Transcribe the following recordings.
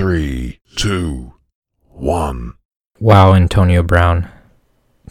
Three, two, one. Wow, Antonio Brown.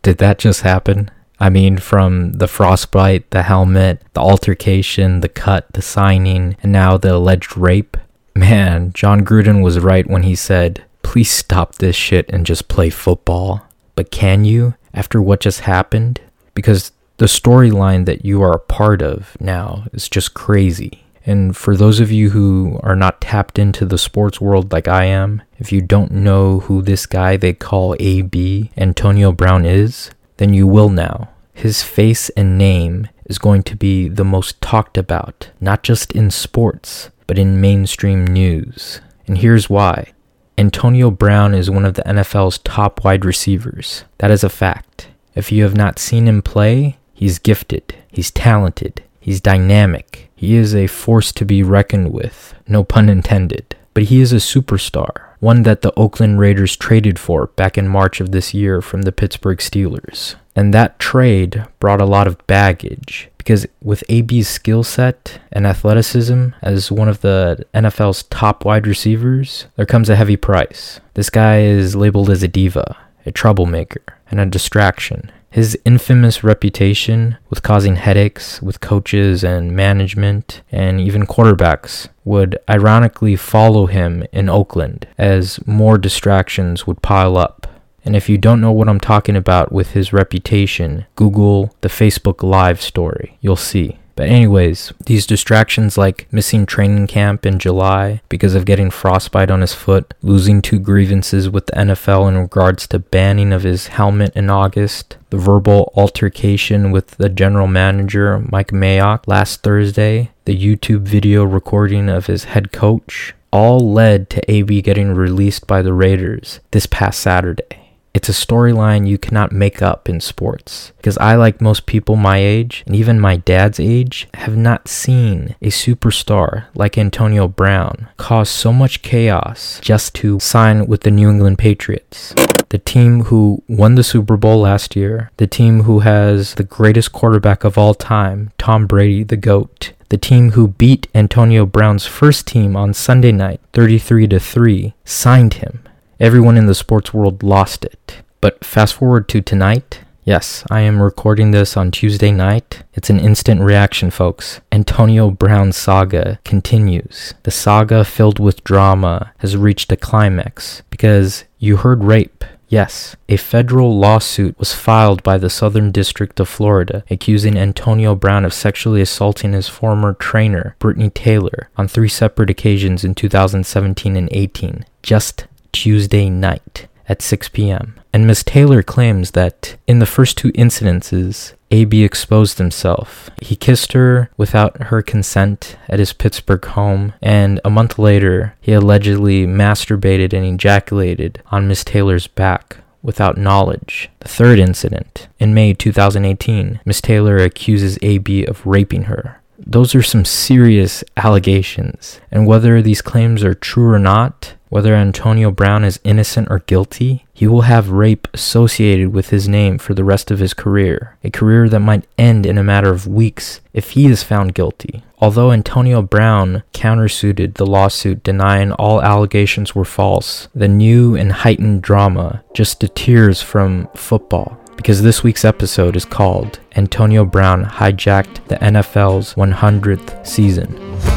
Did that just happen? I mean, from the frostbite, the helmet, the altercation, the cut, the signing, and now the alleged rape. Man, Jon Gruden was right when he said, please stop this shit and just play football. But can you, after what just happened? Because the storyline that you are a part of now is just crazy. And for those of you who are not tapped into the sports world like I am, if you don't know who this guy they call AB, Antonio Brown, is, then you will now. His face and name is going to be the most talked about, not just in sports, but in mainstream news. And here's why. Antonio Brown is one of the NFL's top wide receivers. That is a fact. If you have not seen him play, he's gifted, he's talented, he's dynamic, he is a force to be reckoned with, no pun intended. But he is a superstar, one that the Oakland Raiders traded for back in March of this year from the Pittsburgh Steelers. And that trade brought a lot of baggage because with AB's skill set and athleticism as one of the NFL's top wide receivers, there comes a heavy price. This guy is labeled as a diva, a troublemaker, and a distraction. His infamous reputation with causing headaches with coaches and management and even quarterbacks would ironically follow him in Oakland as more distractions would pile up. And if you don't know what I'm talking about with his reputation, Google the Facebook Live story. You'll see. But, anyways, these distractions like missing training camp in July because of getting frostbite on his foot, losing two grievances with the NFL in regards to banning of his helmet in August, the verbal altercation with the general manager, Mike Mayock, last Thursday, the YouTube video recording of his head coach, all led to AB getting released by the Raiders this past Saturday. It's a storyline you cannot make up in sports. Because I, like most people my age, and even my dad's age, have not seen a superstar like Antonio Brown cause so much chaos just to sign with the New England Patriots. The team who won the Super Bowl last year, the team who has the greatest quarterback of all time, Tom Brady, the GOAT, the team who beat Antonio Brown's first team on Sunday night 33 to 3 signed him Everyone in the sports world lost it. But fast forward to tonight. Yes, I am recording this on Tuesday night. It's an instant reaction, folks. Antonio Brown's saga continues. The saga filled with drama has reached a climax because you heard rape. Yes, a federal lawsuit was filed by the Southern District of Florida accusing Antonio Brown of sexually assaulting his former trainer, Brittany Taylor, on three separate occasions in 2017 and 18. Just Tuesday night at 6 p.m. And Miss Taylor claims that in the first two incidences, AB exposed himself. He kissed her without her consent at his Pittsburgh home, and a month later, he allegedly masturbated and ejaculated on Miss Taylor's back without knowledge. The third incident, in May 2018, Miss Taylor accuses AB of raping her. Those are some serious allegations, and whether these claims are true or not, whether Antonio Brown is innocent or guilty, he will have rape associated with his name for the rest of his career, a career that might end in a matter of weeks if he is found guilty. Although Antonio Brown countersuited the lawsuit denying all allegations were false, the new and heightened drama just deters from football because this week's episode is called Antonio Brown Hijacked the NFL's 100th Season.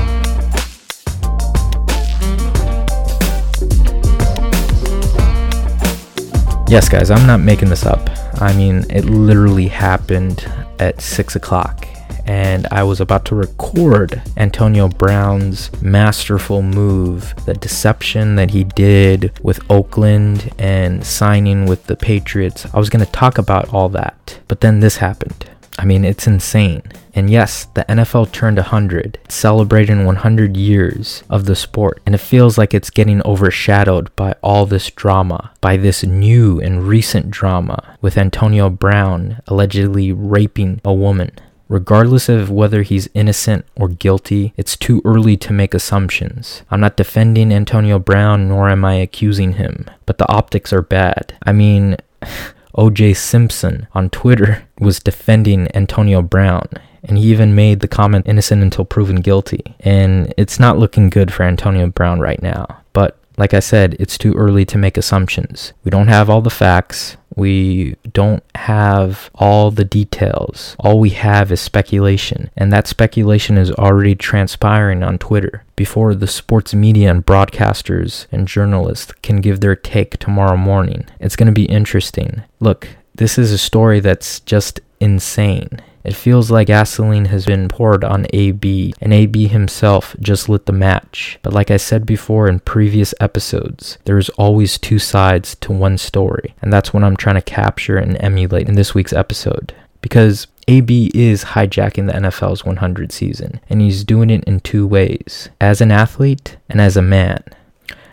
Yes, guys, I'm not making this up. I mean, it literally happened at 6 o'clock, and I was about to record Antonio Brown's masterful move, the deception that he did with Oakland and signing with the Patriots. I was going to talk about all that, but then this happened. I mean, it's insane. And yes, the NFL turned 100, celebrating 100 years of the sport, and it feels like it's getting overshadowed by all this drama, by this new and recent drama with Antonio Brown allegedly raping a woman. Regardless of whether he's innocent or guilty, it's too early to make assumptions. I'm not defending Antonio Brown nor am I accusing him, but the optics are bad. I mean, OJ Simpson on Twitter was defending Antonio Brown. And he even made the comment innocent until proven guilty. And it's not looking good for Antonio Brown right now. But like I said, it's too early to make assumptions. We don't have all the facts. We don't have all the details. All we have is speculation, and that speculation is already transpiring on Twitter before the sports media and broadcasters and journalists can give their take tomorrow morning. It's going to be interesting. Look, this is a story that's just insane. It feels like gasoline has been poured on AB, and AB himself just lit the match. But like I said before in previous episodes, there's always two sides to one story, and that's what I'm trying to capture and emulate in this week's episode. Because AB is hijacking the NFL's 100 season, and he's doing it in two ways as an athlete and as a man.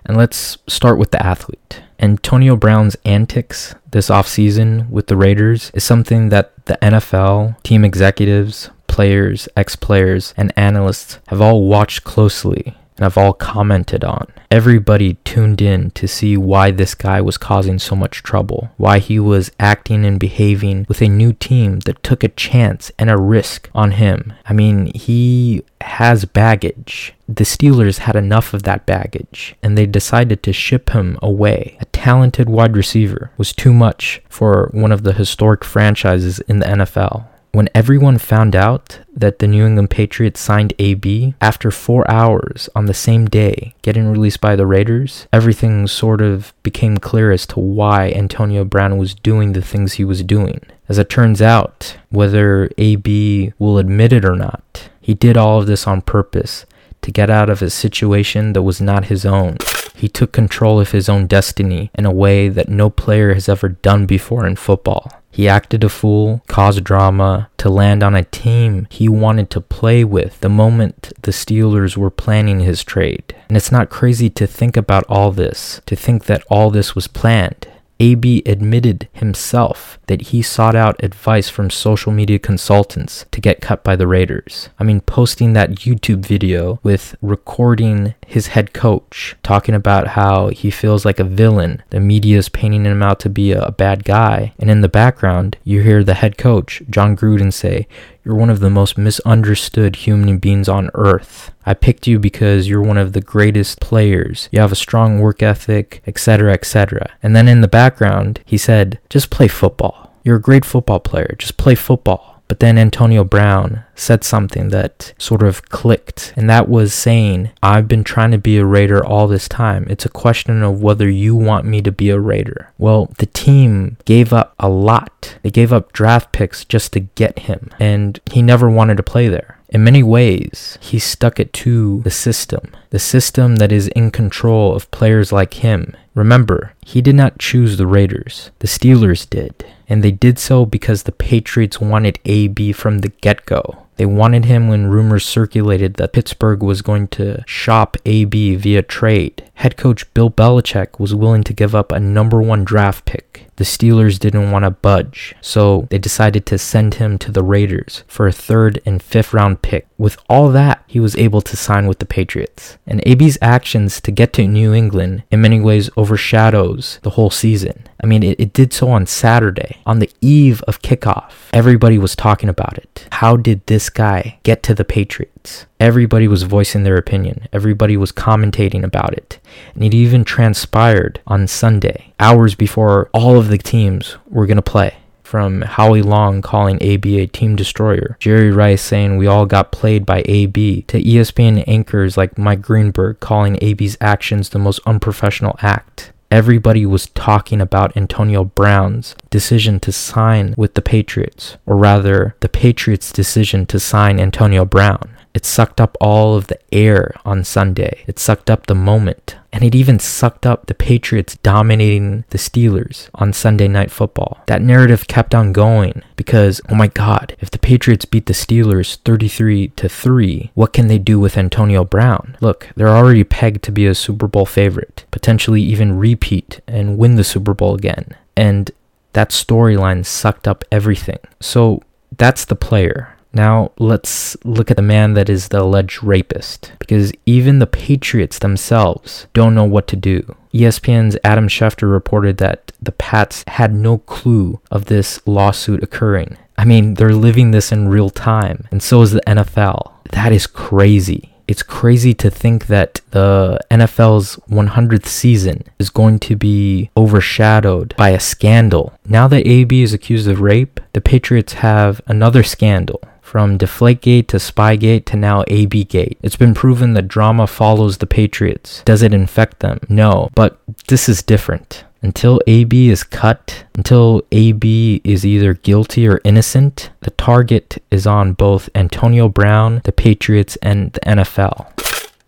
And let's start with the athlete. Antonio Brown's antics this offseason with the Raiders is something that the NFL, team executives, players, ex players, and analysts have all watched closely and have all commented on. Everybody tuned in to see why this guy was causing so much trouble, why he was acting and behaving with a new team that took a chance and a risk on him. I mean, he has baggage. The Steelers had enough of that baggage, and they decided to ship him away. A talented wide receiver was too much for one of the historic franchises in the NFL. When everyone found out that the New England Patriots signed AB, after four hours on the same day getting released by the Raiders, everything sort of became clear as to why Antonio Brown was doing the things he was doing. As it turns out, whether AB will admit it or not, he did all of this on purpose to get out of a situation that was not his own. He took control of his own destiny in a way that no player has ever done before in football. He acted a fool, caused drama to land on a team he wanted to play with the moment the Steelers were planning his trade. And it's not crazy to think about all this, to think that all this was planned. AB admitted himself that he sought out advice from social media consultants to get cut by the Raiders. I mean, posting that YouTube video with recording his head coach talking about how he feels like a villain. The media is painting him out to be a, bad guy. And in the background, you hear the head coach, Jon Gruden, say, You're one of the most misunderstood human beings on earth. I picked you because you're one of the greatest players. You have a strong work ethic, etc., etc. And then in the background, he said, Just play football. You're a great football player. Just play football. But then Antonio Brown said something that sort of clicked, and that was saying, I've been trying to be a Raider all this time. It's a question of whether you want me to be a Raider. Well, the team gave up a lot. They gave up draft picks just to get him, and he never wanted to play there. In many ways, he stuck it to the system, the system that is in control of players like him. Remember, he did not choose the Raiders, the Steelers did, and they did so because the Patriots wanted AB from the get go. They wanted him when rumors circulated that Pittsburgh was going to shop AB via trade. Head coach Bill Belichick was willing to give up a number one draft pick. The Steelers didn't want to budge, so they decided to send him to the Raiders for a third and fifth round pick. With all that, he was able to sign with the Patriots. And AB's actions to get to New England in many ways overshadows the whole season. I mean, it, it did so on Saturday, on the eve of kickoff. Everybody was talking about it. How did this guy get to the Patriots? Everybody was voicing their opinion. Everybody was commentating about it. And it even transpired on Sunday, hours before all of the teams were going to play. From Howie Long calling AB a team destroyer, Jerry Rice saying we all got played by AB, to ESPN anchors like Mike Greenberg calling AB's actions the most unprofessional act everybody was talking about Antonio Brown's decision to sign with the Patriots, or rather, the Patriots' decision to sign Antonio Brown. It sucked up all of the air on Sunday. It sucked up the moment. And it even sucked up the Patriots dominating the Steelers on Sunday Night Football. That narrative kept on going because, oh my God, if the Patriots beat the Steelers 33 to 3, what can they do with Antonio Brown? Look, they're already pegged to be a Super Bowl favorite, potentially even repeat and win the Super Bowl again. And that storyline sucked up everything. So that's the player. Now, let's look at the man that is the alleged rapist, because even the Patriots themselves don't know what to do. ESPN's Adam Schefter reported that the Pats had no clue of this lawsuit occurring. I mean, they're living this in real time, and so is the NFL. That is crazy. It's crazy to think that the NFL's 100th season is going to be overshadowed by a scandal. Now that AB is accused of rape, the Patriots have another scandal. From Deflategate to Spygate to now ABGate. It's been proven that drama follows the Patriots. Does it infect them? No, but this is different. Until AB is cut, until AB is either guilty or innocent, the target is on both Antonio Brown, the Patriots, and the NFL.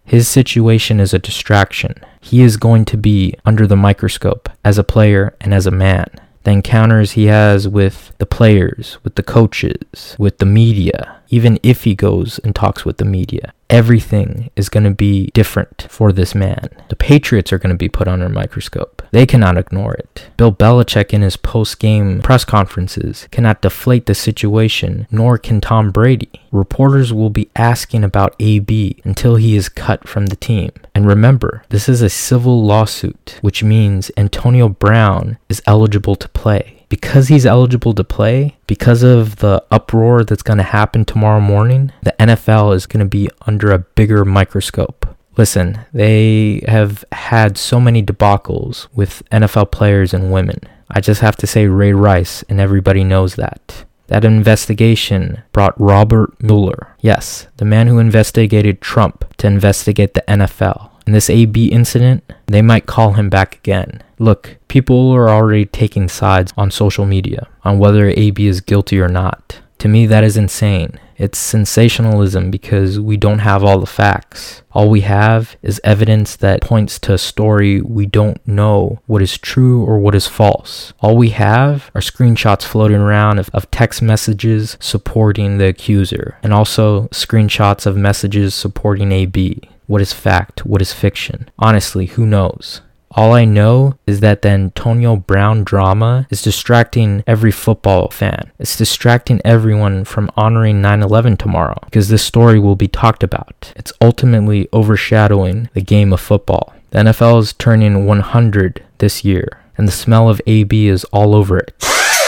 His situation is a distraction. He is going to be under the microscope as a player and as a man the encounters he has with the players, with the coaches, with the media, even if he goes and talks with the media. Everything is going to be different for this man. The Patriots are going to be put under a microscope. They cannot ignore it. Bill Belichick in his post-game press conferences cannot deflate the situation, nor can Tom Brady. Reporters will be asking about AB until he is cut from the team. And remember, this is a civil lawsuit, which means Antonio Brown is eligible to play because he's eligible to play, because of the uproar that's going to happen tomorrow morning, the NFL is going to be under a bigger microscope. Listen, they have had so many debacles with NFL players and women. I just have to say Ray Rice, and everybody knows that. That investigation brought Robert Mueller, yes, the man who investigated Trump, to investigate the NFL. In this AB incident, they might call him back again. Look, people are already taking sides on social media on whether AB is guilty or not. To me, that is insane. It's sensationalism because we don't have all the facts. All we have is evidence that points to a story we don't know what is true or what is false. All we have are screenshots floating around of, of text messages supporting the accuser and also screenshots of messages supporting AB. What is fact? What is fiction? Honestly, who knows? All I know is that the Antonio Brown drama is distracting every football fan. It's distracting everyone from honoring 9 11 tomorrow because this story will be talked about. It's ultimately overshadowing the game of football. The NFL is turning 100 this year, and the smell of AB is all over it.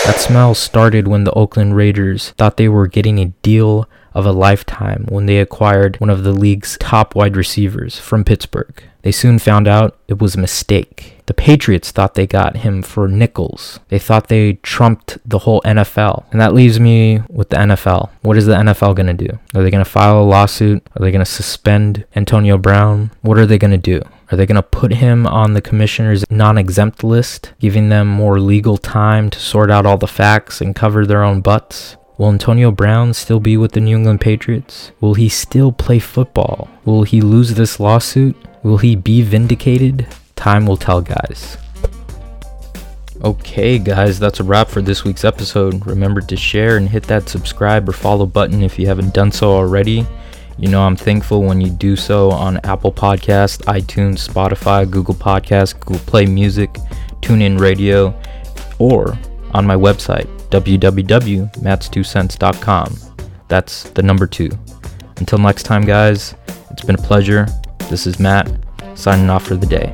That smell started when the Oakland Raiders thought they were getting a deal of a lifetime when they acquired one of the league's top wide receivers from Pittsburgh. They soon found out it was a mistake. The Patriots thought they got him for nickels. They thought they trumped the whole NFL. And that leaves me with the NFL. What is the NFL going to do? Are they going to file a lawsuit? Are they going to suspend Antonio Brown? What are they going to do? Are they going to put him on the commissioner's non exempt list, giving them more legal time to sort out all the facts and cover their own butts? Will Antonio Brown still be with the New England Patriots? Will he still play football? Will he lose this lawsuit? Will he be vindicated? Time will tell, guys. Okay, guys, that's a wrap for this week's episode. Remember to share and hit that subscribe or follow button if you haven't done so already. You know, I'm thankful when you do so on Apple Podcast, iTunes, Spotify, Google Podcast, Google Play Music, TuneIn Radio, or on my website, www.mattstwocents.com. That's the number two. Until next time, guys, it's been a pleasure. This is Matt, signing off for the day.